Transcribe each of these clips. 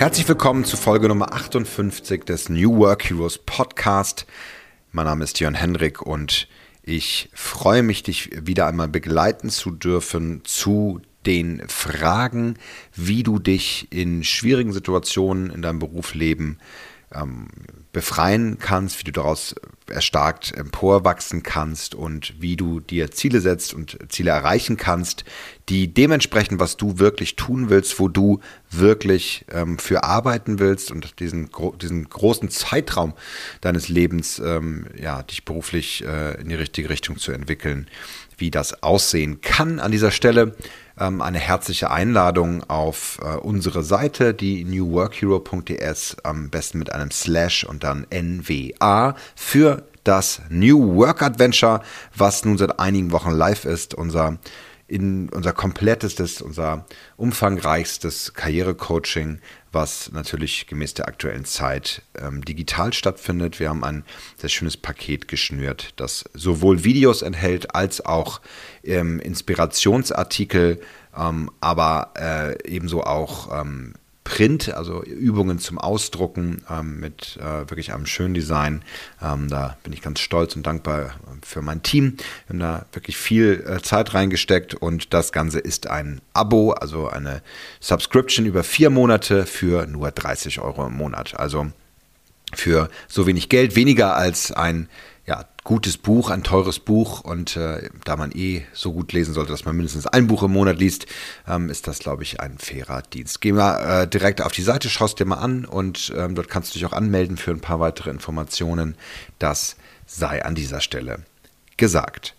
Herzlich willkommen zu Folge Nummer 58 des New Work Heroes Podcast. Mein Name ist Jörn Hendrik und ich freue mich, dich wieder einmal begleiten zu dürfen zu den Fragen, wie du dich in schwierigen Situationen in deinem Berufsleben ähm, befreien kannst, wie du daraus erstarkt emporwachsen kannst und wie du dir Ziele setzt und Ziele erreichen kannst, die dementsprechend, was du wirklich tun willst, wo du wirklich ähm, für arbeiten willst und diesen, diesen großen Zeitraum deines Lebens, ähm, ja, dich beruflich äh, in die richtige Richtung zu entwickeln, wie das aussehen kann. An dieser Stelle ähm, eine herzliche Einladung auf äh, unsere Seite, die newworkhero.ds, am besten mit einem Slash und dann NWA für das New Work Adventure, was nun seit einigen Wochen live ist. Unser in unser komplettestes, unser umfangreichstes Karrierecoaching, was natürlich gemäß der aktuellen Zeit ähm, digital stattfindet. Wir haben ein sehr schönes Paket geschnürt, das sowohl Videos enthält als auch ähm, Inspirationsartikel, ähm, aber äh, ebenso auch ähm, Print, also Übungen zum Ausdrucken ähm, mit äh, wirklich einem schönen Design. Ähm, da bin ich ganz stolz und dankbar für mein Team. Wir haben da wirklich viel äh, Zeit reingesteckt und das Ganze ist ein Abo, also eine Subscription über vier Monate für nur 30 Euro im Monat. Also für so wenig Geld, weniger als ein gutes Buch, ein teures Buch und äh, da man eh so gut lesen sollte, dass man mindestens ein Buch im Monat liest, ähm, ist das, glaube ich, ein fairer Dienst. Geh mal äh, direkt auf die Seite, schaust dir mal an und ähm, dort kannst du dich auch anmelden für ein paar weitere Informationen. Das sei an dieser Stelle gesagt.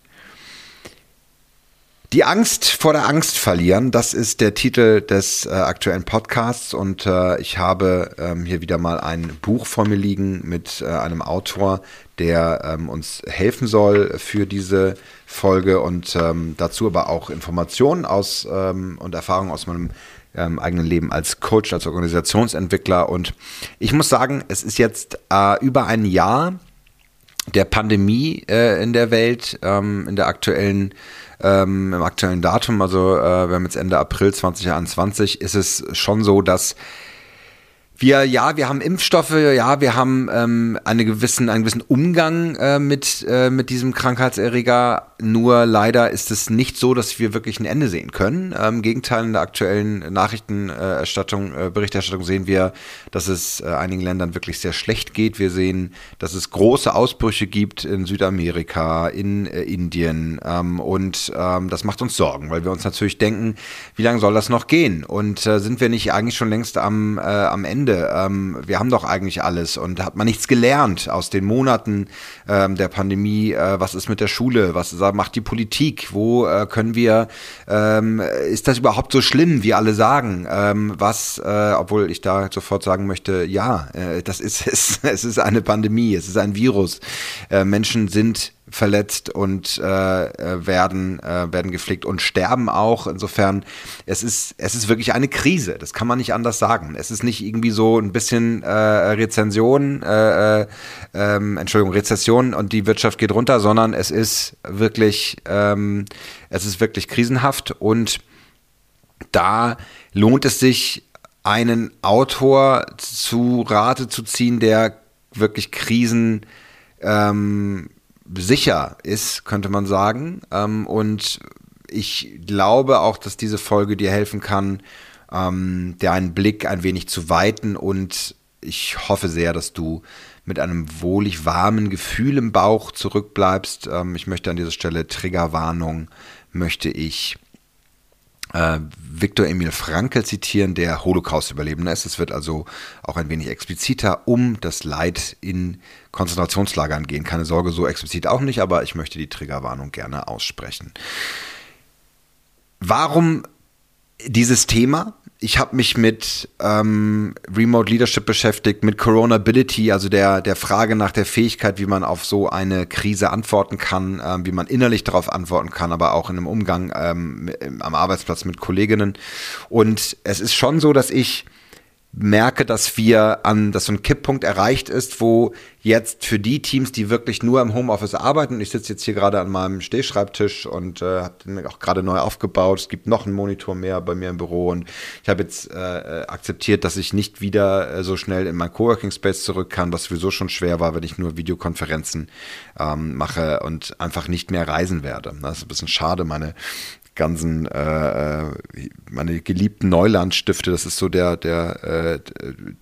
Die Angst vor der Angst verlieren, das ist der Titel des äh, aktuellen Podcasts und äh, ich habe ähm, hier wieder mal ein Buch vor mir liegen mit äh, einem Autor, der ähm, uns helfen soll für diese Folge und ähm, dazu aber auch Informationen aus ähm, und Erfahrungen aus meinem ähm, eigenen Leben als Coach, als Organisationsentwickler und ich muss sagen, es ist jetzt äh, über ein Jahr der Pandemie äh, in der Welt, ähm, in der aktuellen ähm, im aktuellen Datum, also äh, wir haben jetzt Ende April 2021, ist es schon so, dass wir, ja, wir haben Impfstoffe, ja, wir haben ähm, eine gewissen, einen gewissen Umgang äh, mit, äh, mit diesem Krankheitserreger. Nur leider ist es nicht so, dass wir wirklich ein Ende sehen können. Ähm, Im Gegenteil, in der aktuellen Nachrichtenerstattung, äh, Berichterstattung sehen wir, dass es äh, einigen Ländern wirklich sehr schlecht geht. Wir sehen, dass es große Ausbrüche gibt in Südamerika, in äh, Indien. Ähm, und ähm, das macht uns Sorgen, weil wir uns natürlich denken, wie lange soll das noch gehen? Und sind wir nicht eigentlich schon längst am, am Ende? Wir haben doch eigentlich alles und hat man nichts gelernt aus den Monaten der Pandemie? Was ist mit der Schule? Was macht die Politik? Wo äh, können wir, ähm, ist das überhaupt so schlimm, wie alle sagen? Ähm, was, äh, obwohl ich da sofort sagen möchte, ja, äh, das ist es. Es ist eine Pandemie, es ist ein Virus. Äh, Menschen sind verletzt und äh, äh, werden, äh, werden gepflegt und sterben auch. Insofern, es ist, es ist wirklich eine Krise. Das kann man nicht anders sagen. Es ist nicht irgendwie so ein bisschen äh, Rezension, äh, äh, ähm, Entschuldigung, Rezession und die Wirtschaft geht runter, sondern es ist wirklich, ähm, es ist wirklich krisenhaft und da lohnt es sich, einen Autor zu Rate zu ziehen, der wirklich Krisen ähm, sicher ist, könnte man sagen. Ähm, und ich glaube auch, dass diese Folge dir helfen kann, ähm, deinen Blick ein wenig zu weiten und ich hoffe sehr, dass du mit einem wohlig warmen Gefühl im Bauch zurückbleibst. Ähm, ich möchte an dieser Stelle Triggerwarnung, möchte ich äh, Viktor Emil Frankl zitieren, der Holocaust-Überlebender ist. Es wird also auch ein wenig expliziter um das Leid in Konzentrationslagern gehen. Keine Sorge, so explizit auch nicht, aber ich möchte die Triggerwarnung gerne aussprechen. Warum dieses Thema? Ich habe mich mit ähm, Remote Leadership beschäftigt, mit Coronability, also der, der Frage nach der Fähigkeit, wie man auf so eine Krise antworten kann, ähm, wie man innerlich darauf antworten kann, aber auch in einem Umgang ähm, am Arbeitsplatz mit Kolleginnen. Und es ist schon so, dass ich merke, dass wir an, dass so ein Kipppunkt erreicht ist, wo jetzt für die Teams, die wirklich nur im Homeoffice arbeiten, ich sitze jetzt hier gerade an meinem Stehschreibtisch und äh, habe den auch gerade neu aufgebaut, es gibt noch einen Monitor mehr bei mir im Büro und ich habe jetzt äh, akzeptiert, dass ich nicht wieder äh, so schnell in mein Coworking Space zurück kann, was sowieso schon schwer war, wenn ich nur Videokonferenzen ähm, mache und einfach nicht mehr reisen werde. Das ist ein bisschen schade, meine ganzen äh, äh, meine geliebten Neulandstifte, das ist so der der äh,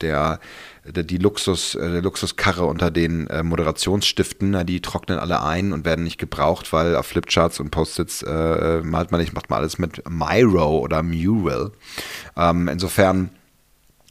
der, der die Luxus äh, der Luxuskarre unter den äh, Moderationsstiften, die trocknen alle ein und werden nicht gebraucht, weil auf Flipcharts und Post-its äh, malt man nicht, macht man alles mit Miro oder Mural. Ähm, insofern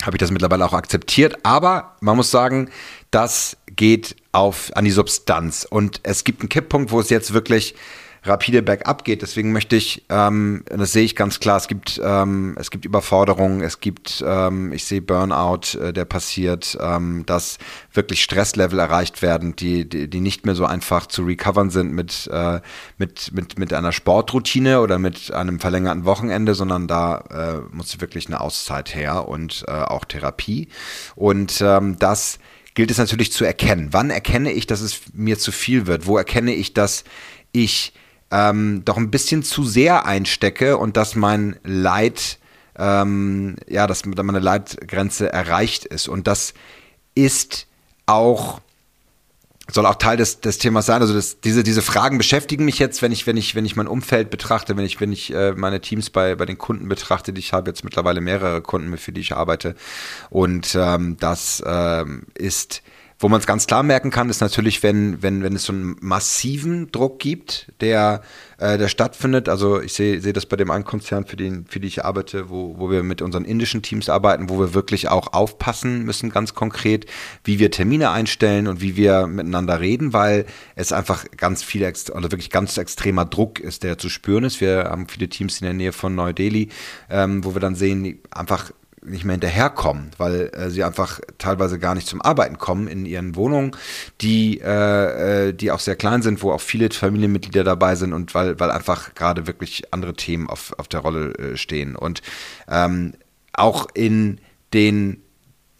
habe ich das mittlerweile auch akzeptiert, aber man muss sagen, das geht auf an die Substanz. Und es gibt einen Kipppunkt, wo es jetzt wirklich rapide bergab geht. Deswegen möchte ich, ähm, das sehe ich ganz klar, es gibt, ähm, es gibt Überforderungen, es gibt, ähm, ich sehe Burnout, äh, der passiert, ähm, dass wirklich Stresslevel erreicht werden, die, die, die nicht mehr so einfach zu recovern sind mit, äh, mit, mit, mit einer Sportroutine oder mit einem verlängerten Wochenende, sondern da äh, muss wirklich eine Auszeit her und äh, auch Therapie. Und ähm, das gilt es natürlich zu erkennen. Wann erkenne ich, dass es mir zu viel wird? Wo erkenne ich, dass ich ähm, doch ein bisschen zu sehr einstecke und dass mein Leid, ähm, ja, dass meine Leitgrenze erreicht ist. Und das ist auch soll auch Teil des, des Themas sein. Also das, diese, diese Fragen beschäftigen mich jetzt, wenn ich, wenn ich, wenn ich mein Umfeld betrachte, wenn ich, wenn ich äh, meine Teams bei, bei den Kunden betrachte, ich habe jetzt mittlerweile mehrere Kunden, für die ich arbeite. Und ähm, das ähm, ist wo man es ganz klar merken kann, ist natürlich, wenn, wenn, wenn es so einen massiven Druck gibt, der, äh, der stattfindet. Also ich sehe sehe das bei dem einen Konzern, für den, für die ich arbeite, wo, wo wir mit unseren indischen Teams arbeiten, wo wir wirklich auch aufpassen müssen, ganz konkret, wie wir Termine einstellen und wie wir miteinander reden, weil es einfach ganz viel, oder wirklich ganz extremer Druck ist, der zu spüren ist. Wir haben viele Teams in der Nähe von Neu-Delhi, ähm, wo wir dann sehen, einfach nicht mehr hinterherkommen, weil äh, sie einfach teilweise gar nicht zum Arbeiten kommen in ihren Wohnungen, die, äh, äh, die auch sehr klein sind, wo auch viele Familienmitglieder dabei sind und weil, weil einfach gerade wirklich andere Themen auf, auf der Rolle äh, stehen. Und ähm, auch in den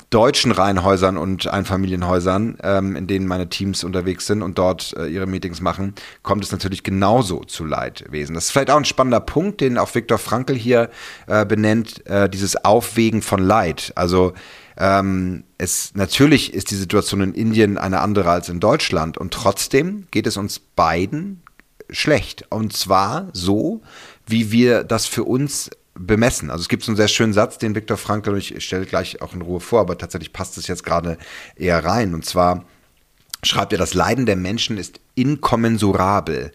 deutschen Reihenhäusern und Einfamilienhäusern, ähm, in denen meine Teams unterwegs sind und dort äh, ihre Meetings machen, kommt es natürlich genauso zu Leidwesen. Das ist vielleicht auch ein spannender Punkt, den auch Viktor Frankl hier äh, benennt, äh, dieses Aufwägen von Leid. Also ähm, es natürlich ist die Situation in Indien eine andere als in Deutschland und trotzdem geht es uns beiden schlecht. Und zwar so, wie wir das für uns bemessen. Also es gibt so einen sehr schönen Satz, den Viktor Frankl, und ich stelle gleich auch in Ruhe vor, aber tatsächlich passt es jetzt gerade eher rein. Und zwar schreibt er, das Leiden der Menschen ist inkommensurabel.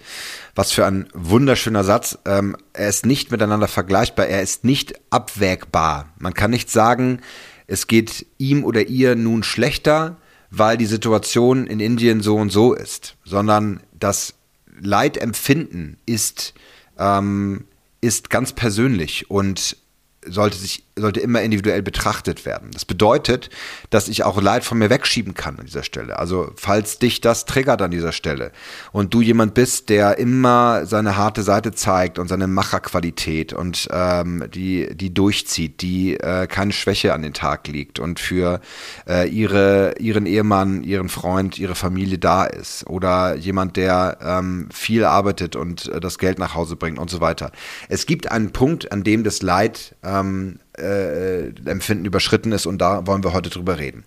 Was für ein wunderschöner Satz. Ähm, er ist nicht miteinander vergleichbar, er ist nicht abwägbar. Man kann nicht sagen, es geht ihm oder ihr nun schlechter, weil die Situation in Indien so und so ist, sondern das Leidempfinden ist ähm, ist ganz persönlich und sollte sich sollte immer individuell betrachtet werden. Das bedeutet, dass ich auch Leid von mir wegschieben kann an dieser Stelle. Also falls dich das triggert an dieser Stelle und du jemand bist, der immer seine harte Seite zeigt und seine Macherqualität und ähm, die die durchzieht, die äh, keine Schwäche an den Tag legt und für äh, ihre ihren Ehemann, ihren Freund, ihre Familie da ist oder jemand, der ähm, viel arbeitet und äh, das Geld nach Hause bringt und so weiter. Es gibt einen Punkt, an dem das Leid ähm, äh, Empfinden überschritten ist und da wollen wir heute drüber reden.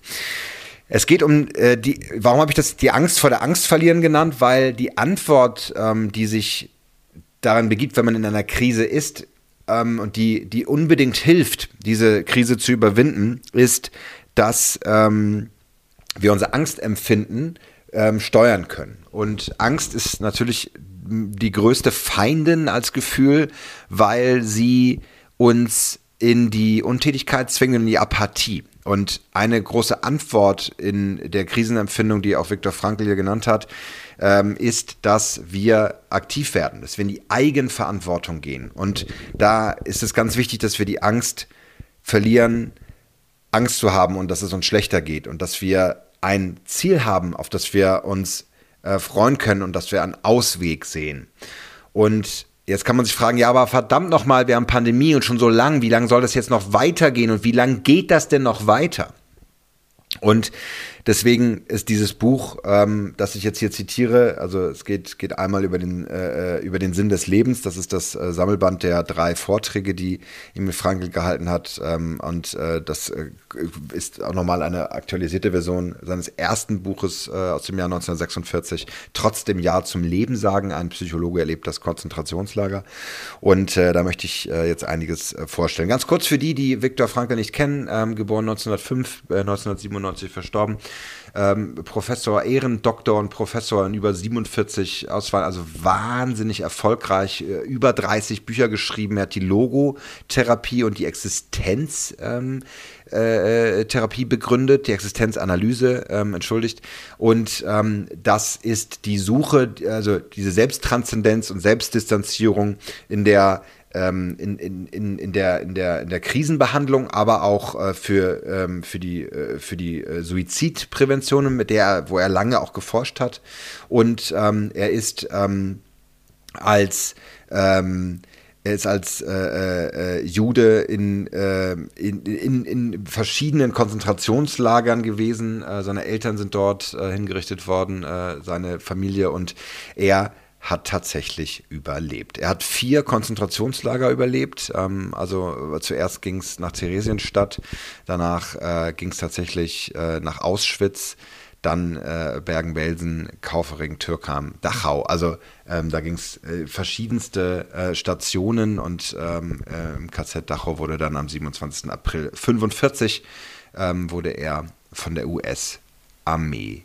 Es geht um äh, die, warum habe ich das die Angst vor der Angst verlieren genannt? Weil die Antwort, ähm, die sich daran begibt, wenn man in einer Krise ist ähm, und die, die unbedingt hilft, diese Krise zu überwinden, ist, dass ähm, wir unser Angstempfinden ähm, steuern können. Und Angst ist natürlich die größte Feindin als Gefühl, weil sie uns in die Untätigkeit zwingen, in die Apathie. Und eine große Antwort in der Krisenempfindung, die auch Viktor Frankl hier genannt hat, ähm, ist, dass wir aktiv werden, dass wir in die Eigenverantwortung gehen. Und da ist es ganz wichtig, dass wir die Angst verlieren, Angst zu haben und dass es uns schlechter geht und dass wir ein Ziel haben, auf das wir uns äh, freuen können und dass wir einen Ausweg sehen. Und Jetzt kann man sich fragen, ja, aber verdammt nochmal, wir haben Pandemie und schon so lang, wie lange soll das jetzt noch weitergehen und wie lange geht das denn noch weiter? Und deswegen ist dieses Buch, ähm, das ich jetzt hier zitiere, also es geht, geht einmal über den, äh, über den Sinn des Lebens. Das ist das äh, Sammelband der drei Vorträge, die Emil Frankl gehalten hat. Ähm, und äh, das äh, ist auch nochmal eine aktualisierte Version seines ersten Buches äh, aus dem Jahr 1946. Trotzdem Ja zum Leben sagen, ein Psychologe erlebt das Konzentrationslager. Und äh, da möchte ich jetzt einiges vorstellen. Ganz kurz für die, die Viktor Frankl nicht kennen, ähm, geboren 1905, 1997 verstorben ähm, Professor, Ehrendoktor und Professor in über 47 Auswahl, also wahnsinnig erfolgreich, äh, über 30 Bücher geschrieben. Er hat die Logotherapie und die Existenztherapie ähm, äh, Therapie begründet, die Existenzanalyse, ähm, entschuldigt. Und ähm, das ist die Suche, also diese Selbsttranszendenz und Selbstdistanzierung in der ähm, in, in, in, der, in, der, in der Krisenbehandlung, aber auch äh, für, ähm, für die, äh, für die äh, Suizidprävention, mit der, wo er lange auch geforscht hat. Und ähm, er ist ähm, als ähm, er ist als äh, äh, Jude in, äh, in, in, in, verschiedenen Konzentrationslagern gewesen. Äh, seine Eltern sind dort äh, hingerichtet worden, äh, seine Familie und er hat tatsächlich überlebt. Er hat vier Konzentrationslager überlebt. Ähm, also zuerst ging es nach Theresienstadt, danach äh, ging es tatsächlich äh, nach Auschwitz, dann äh, Bergen-Belsen, Kaufering, Türkheim, Dachau. Also ähm, da ging es äh, verschiedenste äh, Stationen und ähm, äh, im KZ Dachau wurde dann am 27. April 1945 ähm, wurde er von der US-Armee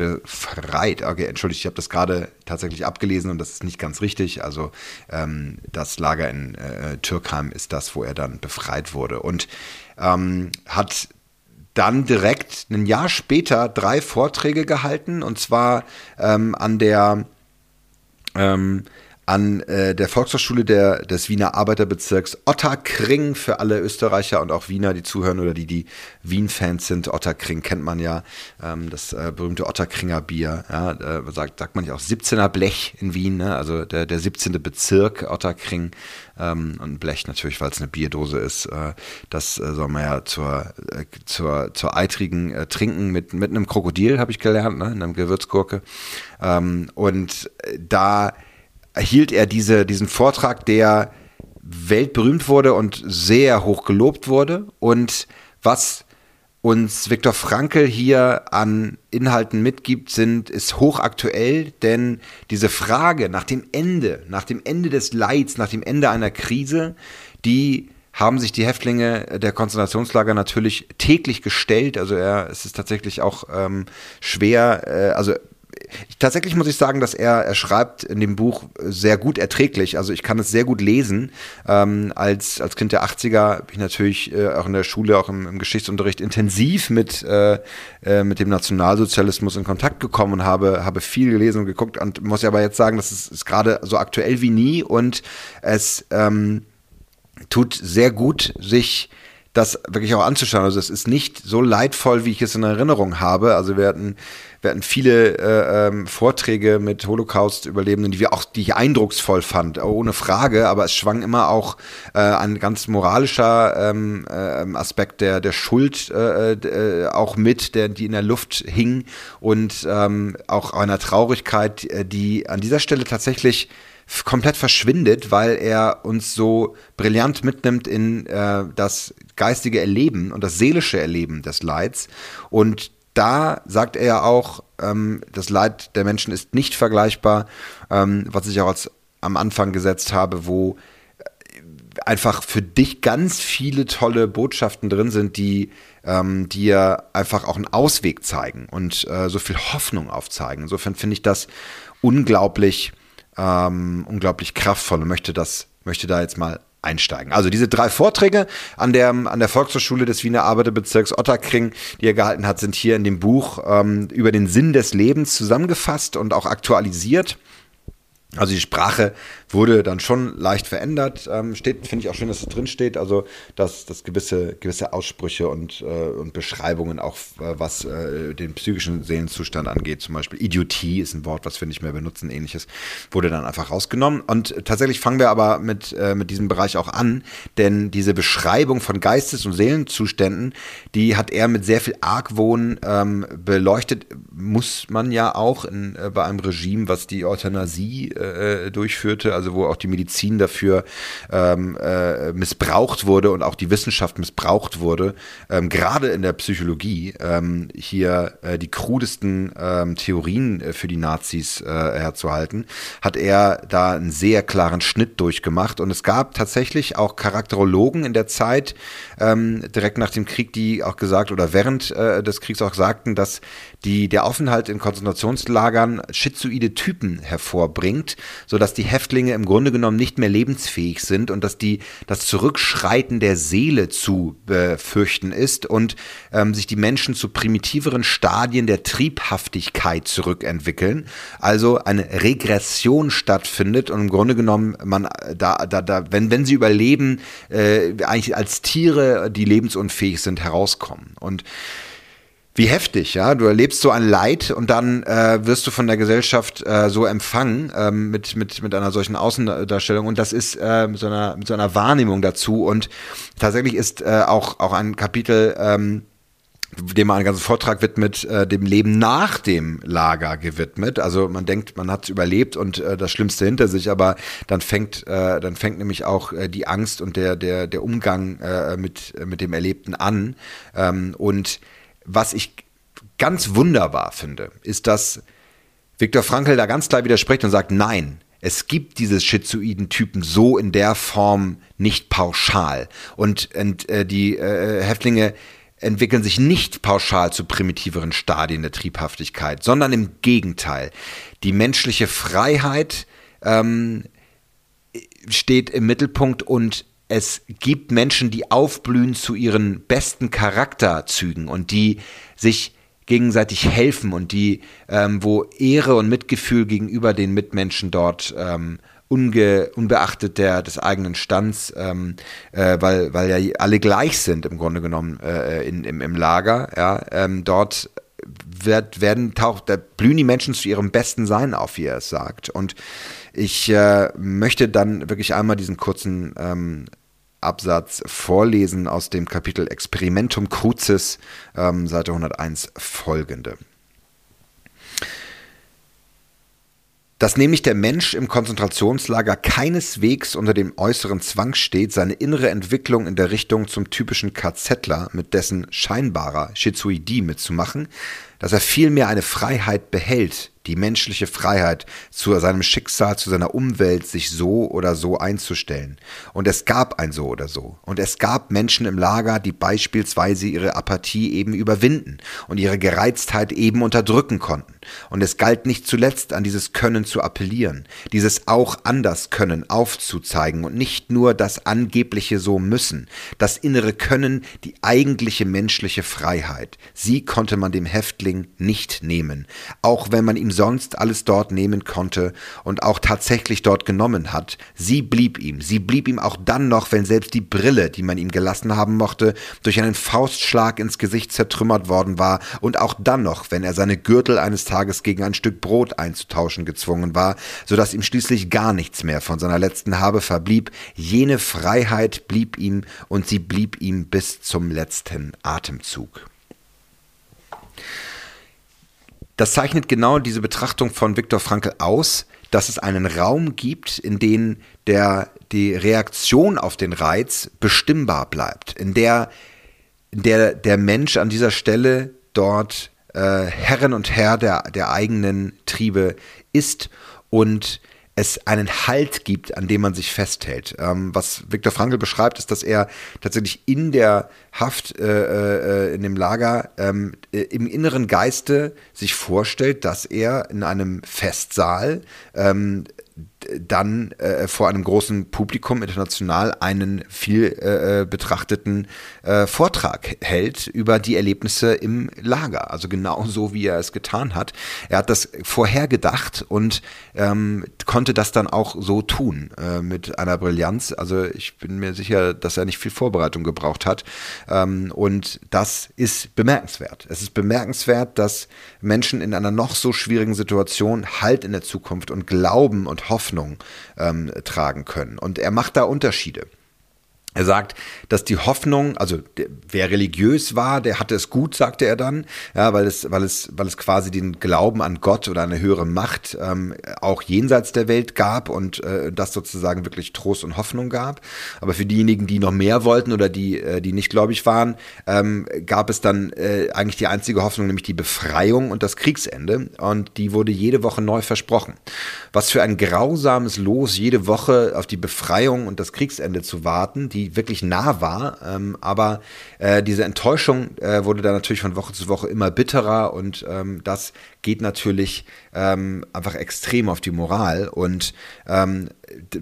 befreit. Okay, entschuldigt, ich habe das gerade tatsächlich abgelesen und das ist nicht ganz richtig. Also ähm, das Lager in äh, Türkheim ist das, wo er dann befreit wurde und ähm, hat dann direkt ein Jahr später drei Vorträge gehalten und zwar ähm, an der ähm, an äh, der Volkshochschule der, des Wiener Arbeiterbezirks Otterkring für alle Österreicher und auch Wiener, die zuhören oder die, die Wien-Fans sind. Otterkring kennt man ja, ähm, das äh, berühmte Otterkringer Bier. Ja, äh, sagt, sagt man ja auch 17er Blech in Wien, ne? also der, der 17. Bezirk Otterkring. Ähm, und Blech natürlich, weil es eine Bierdose ist. Äh, das äh, soll man ja zur, äh, zur, zur eitrigen Trinken mit, mit einem Krokodil, habe ich gelernt, ne? in einem Gewürzgurke. Ähm, und da erhielt er diese, diesen Vortrag, der weltberühmt wurde und sehr hoch gelobt wurde. Und was uns Viktor Frankl hier an Inhalten mitgibt, sind, ist hochaktuell, denn diese Frage nach dem Ende, nach dem Ende des Leids, nach dem Ende einer Krise, die haben sich die Häftlinge der Konzentrationslager natürlich täglich gestellt. Also er, es ist tatsächlich auch ähm, schwer, äh, also tatsächlich muss ich sagen, dass er, er schreibt in dem Buch sehr gut erträglich. Also ich kann es sehr gut lesen. Ähm, als, als Kind der 80er bin ich natürlich äh, auch in der Schule, auch im, im Geschichtsunterricht intensiv mit, äh, äh, mit dem Nationalsozialismus in Kontakt gekommen und habe, habe viel gelesen und geguckt und muss aber jetzt sagen, das ist, ist gerade so aktuell wie nie und es ähm, tut sehr gut, sich das wirklich auch anzuschauen. Also es ist nicht so leidvoll, wie ich es in Erinnerung habe. Also wir hatten wir hatten viele äh, ähm, Vorträge mit Holocaust-Überlebenden, die wir auch, die ich eindrucksvoll fand, ohne Frage, aber es schwang immer auch äh, ein ganz moralischer ähm, äh, Aspekt der, der Schuld äh, äh, auch mit, der, die in der Luft hing und ähm, auch einer Traurigkeit, äh, die an dieser Stelle tatsächlich komplett verschwindet, weil er uns so brillant mitnimmt in äh, das geistige Erleben und das seelische Erleben des Leids und da sagt er ja auch, ähm, das Leid der Menschen ist nicht vergleichbar, ähm, was ich auch als, am Anfang gesetzt habe, wo äh, einfach für dich ganz viele tolle Botschaften drin sind, die ähm, dir einfach auch einen Ausweg zeigen und äh, so viel Hoffnung aufzeigen. Insofern finde ich das unglaublich, ähm, unglaublich kraftvoll und möchte das, möchte da jetzt mal einsteigen. Also diese drei Vorträge an der, an der Volkshochschule des Wiener Arbeiterbezirks Otterkring, die er gehalten hat, sind hier in dem Buch ähm, über den Sinn des Lebens zusammengefasst und auch aktualisiert. Also die Sprache wurde dann schon leicht verändert. Ähm, steht, finde ich auch schön, dass es drin steht. Also dass, dass gewisse, gewisse Aussprüche und, äh, und Beschreibungen auch, äh, was äh, den psychischen Seelenzustand angeht, zum Beispiel Idiotie ist ein Wort, was wir nicht mehr benutzen, ähnliches, wurde dann einfach rausgenommen. Und tatsächlich fangen wir aber mit, äh, mit diesem Bereich auch an, denn diese Beschreibung von Geistes- und Seelenzuständen, die hat er mit sehr viel Argwohn ähm, beleuchtet, muss man ja auch in, äh, bei einem Regime, was die Euthanasie äh, durchführte, also wo auch die Medizin dafür ähm, äh, missbraucht wurde und auch die Wissenschaft missbraucht wurde, ähm, gerade in der Psychologie, ähm, hier äh, die krudesten ähm, Theorien äh, für die Nazis äh, herzuhalten, hat er da einen sehr klaren Schnitt durchgemacht. Und es gab tatsächlich auch Charakterologen in der Zeit, ähm, direkt nach dem Krieg, die auch gesagt oder während äh, des Kriegs auch sagten, dass die der Aufenthalt in Konzentrationslagern schizoide Typen hervorbringt, sodass die Häftlinge im Grunde genommen nicht mehr lebensfähig sind und dass die das Zurückschreiten der Seele zu befürchten ist und ähm, sich die Menschen zu primitiveren Stadien der Triebhaftigkeit zurückentwickeln, also eine Regression stattfindet und im Grunde genommen man da da da wenn wenn sie überleben äh, eigentlich als Tiere, die lebensunfähig sind, herauskommen. Und wie heftig, ja. Du erlebst so ein Leid und dann äh, wirst du von der Gesellschaft äh, so empfangen ähm, mit, mit, mit einer solchen Außendarstellung und das ist äh, mit, so einer, mit so einer Wahrnehmung dazu und tatsächlich ist äh, auch, auch ein Kapitel, ähm, dem man einen ganzen Vortrag widmet, äh, dem Leben nach dem Lager gewidmet. Also man denkt, man hat es überlebt und äh, das Schlimmste hinter sich, aber dann fängt, äh, dann fängt nämlich auch äh, die Angst und der, der, der Umgang äh, mit, mit dem Erlebten an. Ähm, und was ich ganz wunderbar finde, ist, dass Viktor Frankl da ganz klar widerspricht und sagt, nein, es gibt diese schizoiden Typen so in der Form nicht pauschal. Und, und äh, die äh, Häftlinge entwickeln sich nicht pauschal zu primitiveren Stadien der Triebhaftigkeit, sondern im Gegenteil. Die menschliche Freiheit ähm, steht im Mittelpunkt und es gibt Menschen, die aufblühen zu ihren besten Charakterzügen und die sich gegenseitig helfen und die, ähm, wo Ehre und Mitgefühl gegenüber den Mitmenschen dort ähm, unge, unbeachtet der, des eigenen Stands, ähm, äh, weil, weil ja alle gleich sind im Grunde genommen äh, in, im, im Lager, ja, ähm, dort wird, werden taucht, da blühen die Menschen zu ihrem besten Sein auf, wie er es sagt. Und ich äh, möchte dann wirklich einmal diesen kurzen ähm, Absatz vorlesen aus dem Kapitel Experimentum Crucis, ähm, Seite 101 folgende. dass nämlich der Mensch im Konzentrationslager keineswegs unter dem äußeren Zwang steht, seine innere Entwicklung in der Richtung zum typischen KZler mit dessen scheinbarer Schizoidie mitzumachen, dass er vielmehr eine Freiheit behält, die menschliche Freiheit, zu seinem Schicksal, zu seiner Umwelt sich so oder so einzustellen. Und es gab ein so oder so. Und es gab Menschen im Lager, die beispielsweise ihre Apathie eben überwinden und ihre Gereiztheit eben unterdrücken konnten. Und es galt nicht zuletzt an dieses Können zu appellieren, dieses auch anders Können aufzuzeigen und nicht nur das angebliche so müssen, das innere Können, die eigentliche menschliche Freiheit. Sie konnte man dem Häftling nicht nehmen, auch wenn man ihm sonst alles dort nehmen konnte und auch tatsächlich dort genommen hat, sie blieb ihm. Sie blieb ihm auch dann noch, wenn selbst die Brille, die man ihm gelassen haben mochte, durch einen Faustschlag ins Gesicht zertrümmert worden war und auch dann noch, wenn er seine Gürtel eines Tages gegen ein Stück Brot einzutauschen gezwungen war, so dass ihm schließlich gar nichts mehr von seiner letzten Habe verblieb, jene Freiheit blieb ihm und sie blieb ihm bis zum letzten Atemzug. Das zeichnet genau diese Betrachtung von Viktor Frankl aus, dass es einen Raum gibt, in dem der, die Reaktion auf den Reiz bestimmbar bleibt, in der, in der der Mensch an dieser Stelle dort äh, Herrin und Herr der, der eigenen Triebe ist und es einen Halt gibt, an dem man sich festhält. Ähm, was Viktor Frankl beschreibt, ist, dass er tatsächlich in der Haft äh, äh, in dem Lager ähm, äh, im inneren Geiste sich vorstellt, dass er in einem Festsaal ähm, dann äh, vor einem großen Publikum international einen viel äh, äh, betrachteten äh, Vortrag hält über die Erlebnisse im Lager. Also genau so, wie er es getan hat. Er hat das vorhergedacht und ähm, konnte das dann auch so tun äh, mit einer Brillanz. Also ich bin mir sicher, dass er nicht viel Vorbereitung gebraucht hat. Ähm, und das ist bemerkenswert. Es ist bemerkenswert, dass Menschen in einer noch so schwierigen Situation Halt in der Zukunft und Glauben und Hoffnung ähm, tragen können. Und er macht da Unterschiede. Er sagt, dass die Hoffnung, also wer religiös war, der hatte es gut, sagte er dann, ja, weil es, weil es, weil es quasi den Glauben an Gott oder eine höhere Macht ähm, auch jenseits der Welt gab und äh, das sozusagen wirklich Trost und Hoffnung gab. Aber für diejenigen, die noch mehr wollten oder die, äh, die nicht gläubig waren, ähm, gab es dann äh, eigentlich die einzige Hoffnung, nämlich die Befreiung und das Kriegsende. Und die wurde jede Woche neu versprochen. Was für ein grausames Los, jede Woche auf die Befreiung und das Kriegsende zu warten. Die die wirklich nah war. Ähm, aber äh, diese Enttäuschung äh, wurde dann natürlich von Woche zu Woche immer bitterer und ähm, das geht natürlich ähm, einfach extrem auf die Moral und ähm,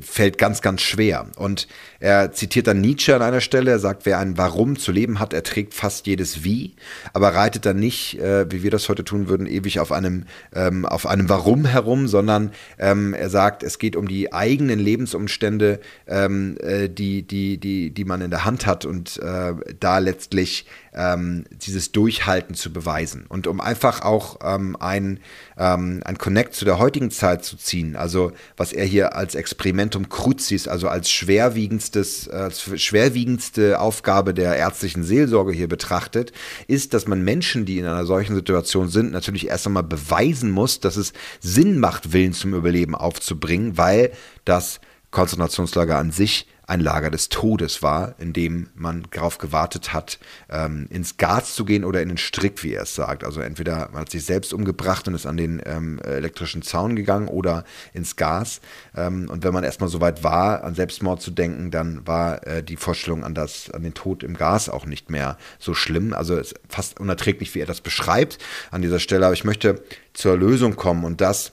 fällt ganz, ganz schwer. Und er zitiert dann Nietzsche an einer Stelle, er sagt, wer ein Warum zu leben hat, erträgt fast jedes Wie, aber reitet dann nicht, äh, wie wir das heute tun würden, ewig auf einem, ähm, auf einem Warum herum, sondern ähm, er sagt, es geht um die eigenen Lebensumstände, ähm, äh, die, die, die, die man in der Hand hat und äh, da letztlich ähm, dieses Durchhalten zu beweisen. Und um einfach auch ähm, ein, ähm, ein Connect zu der heutigen Zeit zu ziehen, also was er hier als Experimentum Crucis, also als schwerwiegendstes, als schwerwiegendste Aufgabe der ärztlichen Seelsorge hier betrachtet, ist, dass man Menschen, die in einer solchen Situation sind, natürlich erst einmal beweisen muss, dass es Sinn macht, Willen zum Überleben aufzubringen, weil das Konzentrationslager an sich ein Lager des Todes war, in dem man darauf gewartet hat, ähm, ins Gas zu gehen oder in den Strick, wie er es sagt. Also entweder man hat sich selbst umgebracht und ist an den ähm, elektrischen Zaun gegangen oder ins Gas. Ähm, und wenn man erstmal so weit war, an Selbstmord zu denken, dann war äh, die Vorstellung an, das, an den Tod im Gas auch nicht mehr so schlimm. Also ist fast unerträglich, wie er das beschreibt an dieser Stelle. Aber ich möchte zur Lösung kommen und das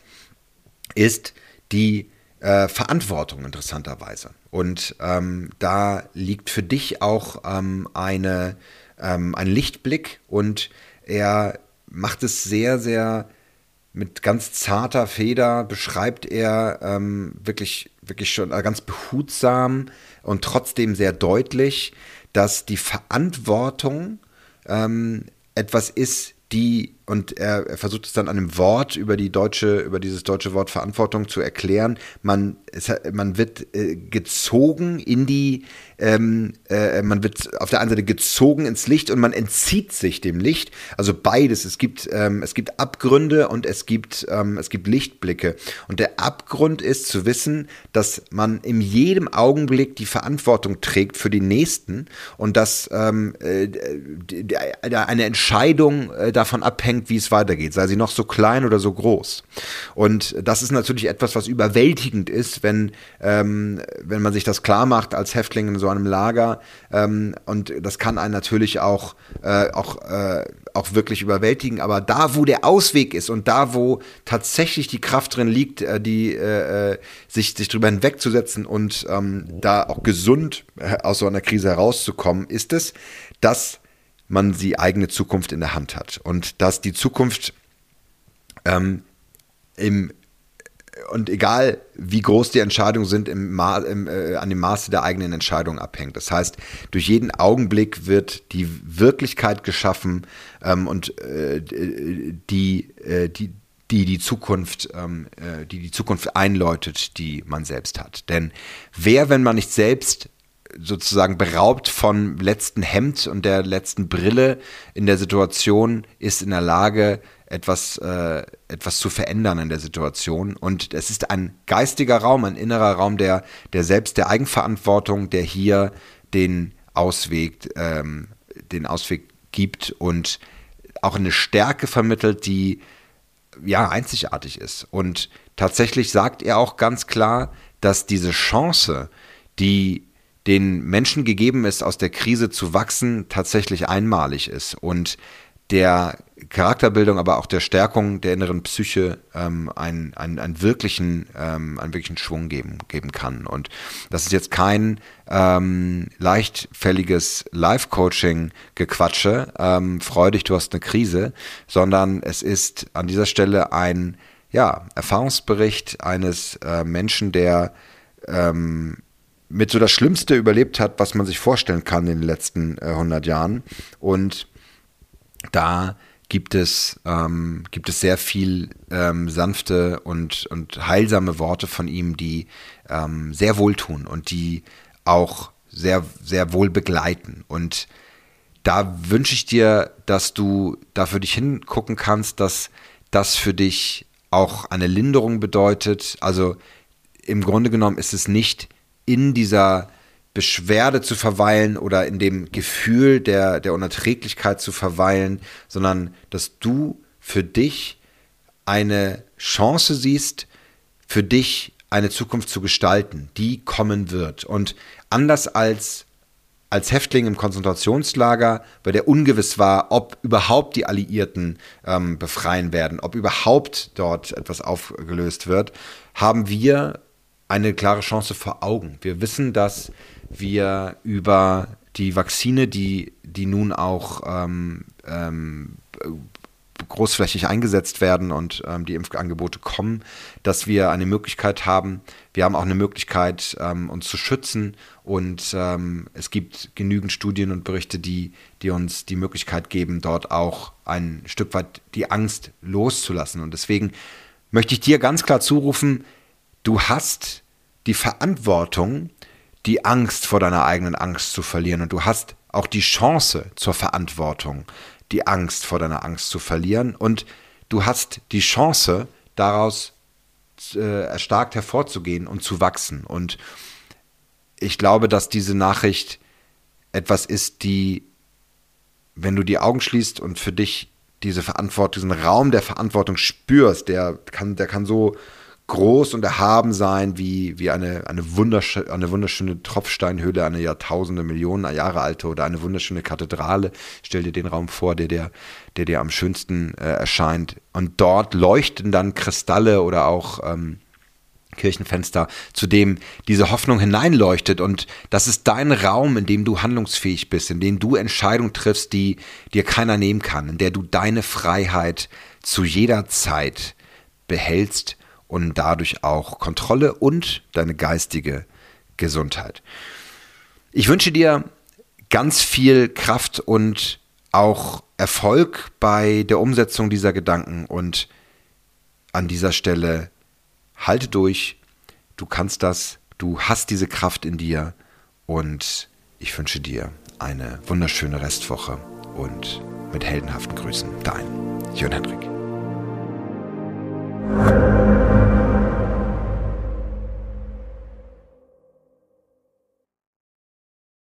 ist die äh, Verantwortung interessanterweise. Und ähm, da liegt für dich auch ähm, eine, ähm, ein Lichtblick und er macht es sehr, sehr mit ganz zarter Feder, beschreibt er ähm, wirklich, wirklich schon äh, ganz behutsam und trotzdem sehr deutlich, dass die Verantwortung ähm, etwas ist, die und er, er, versucht es dann an einem Wort über die deutsche, über dieses deutsche Wort Verantwortung zu erklären. Man, es, man wird äh, gezogen in die, ähm, äh, man wird auf der einen Seite gezogen ins Licht und man entzieht sich dem Licht. Also beides. Es gibt, ähm, es gibt Abgründe und es gibt, ähm, es gibt Lichtblicke. Und der Abgrund ist zu wissen, dass man in jedem Augenblick die Verantwortung trägt für die Nächsten und dass ähm, äh, eine Entscheidung äh, davon abhängt, abhängt, wie es weitergeht, sei sie noch so klein oder so groß. Und das ist natürlich etwas, was überwältigend ist, wenn, ähm, wenn man sich das klar macht als Häftling in so einem Lager. Ähm, und das kann einen natürlich auch, äh, auch, äh, auch wirklich überwältigen. Aber da, wo der Ausweg ist und da, wo tatsächlich die Kraft drin liegt, äh, die äh, äh sich, sich drüber hinwegzusetzen und ähm, da auch gesund äh, aus so einer Krise herauszukommen, ist es, dass man die eigene Zukunft in der Hand hat und dass die Zukunft ähm, im und egal wie groß die Entscheidungen sind, im im, äh, an dem Maße der eigenen Entscheidung abhängt. Das heißt, durch jeden Augenblick wird die Wirklichkeit geschaffen ähm, und äh, die, äh, die, die die Zukunft, ähm, äh, die die Zukunft einläutet, die man selbst hat. Denn wer, wenn man nicht selbst sozusagen beraubt vom letzten Hemd und der letzten Brille in der Situation ist in der Lage, etwas, äh, etwas zu verändern in der Situation. Und es ist ein geistiger Raum, ein innerer Raum der, der selbst der Eigenverantwortung, der hier den Ausweg, ähm, den Ausweg gibt und auch eine Stärke vermittelt, die ja einzigartig ist. Und tatsächlich sagt er auch ganz klar, dass diese Chance, die den Menschen gegeben ist, aus der Krise zu wachsen, tatsächlich einmalig ist. Und der Charakterbildung, aber auch der Stärkung der inneren Psyche ähm, einen, einen, einen, wirklichen, ähm, einen wirklichen Schwung geben, geben kann. Und das ist jetzt kein ähm, leichtfälliges Live-Coaching-Gequatsche, ähm, freu dich, du hast eine Krise, sondern es ist an dieser Stelle ein ja, Erfahrungsbericht eines äh, Menschen, der ähm, mit so das Schlimmste überlebt hat, was man sich vorstellen kann in den letzten äh, 100 Jahren. Und da gibt es, ähm, gibt es sehr viel ähm, sanfte und, und heilsame Worte von ihm, die ähm, sehr wohltun und die auch sehr, sehr wohl begleiten. Und da wünsche ich dir, dass du da für dich hingucken kannst, dass das für dich auch eine Linderung bedeutet. Also im Grunde genommen ist es nicht in dieser Beschwerde zu verweilen oder in dem Gefühl der, der Unerträglichkeit zu verweilen, sondern dass du für dich eine Chance siehst, für dich eine Zukunft zu gestalten, die kommen wird. Und anders als als Häftling im Konzentrationslager, bei der ungewiss war, ob überhaupt die Alliierten ähm, befreien werden, ob überhaupt dort etwas aufgelöst wird, haben wir eine klare Chance vor Augen. Wir wissen, dass wir über die Vakzine, die, die nun auch ähm, ähm, großflächig eingesetzt werden und ähm, die Impfangebote kommen, dass wir eine Möglichkeit haben. Wir haben auch eine Möglichkeit, ähm, uns zu schützen und ähm, es gibt genügend Studien und Berichte, die, die uns die Möglichkeit geben, dort auch ein Stück weit die Angst loszulassen. Und deswegen möchte ich dir ganz klar zurufen, du hast die Verantwortung, die Angst vor deiner eigenen Angst zu verlieren. Und du hast auch die Chance zur Verantwortung, die Angst vor deiner Angst zu verlieren. Und du hast die Chance, daraus äh, erstarkt hervorzugehen und zu wachsen. Und ich glaube, dass diese Nachricht etwas ist, die, wenn du die Augen schließt und für dich diese Verantwortung, diesen Raum der Verantwortung spürst, der kann, der kann so groß und erhaben sein wie, wie eine, eine, wunderschö eine wunderschöne Tropfsteinhöhle, eine Jahrtausende, Millionen Jahre alte oder eine wunderschöne Kathedrale. Stell dir den Raum vor, der dir, der dir am schönsten äh, erscheint. Und dort leuchten dann Kristalle oder auch ähm, Kirchenfenster, zu dem diese Hoffnung hineinleuchtet. Und das ist dein Raum, in dem du handlungsfähig bist, in dem du Entscheidungen triffst, die dir keiner nehmen kann, in der du deine Freiheit zu jeder Zeit behältst und dadurch auch Kontrolle und deine geistige Gesundheit. Ich wünsche dir ganz viel Kraft und auch Erfolg bei der Umsetzung dieser Gedanken und an dieser Stelle halte durch, du kannst das, du hast diese Kraft in dir und ich wünsche dir eine wunderschöne Restwoche und mit heldenhaften Grüßen, dein Jörn Hendrik.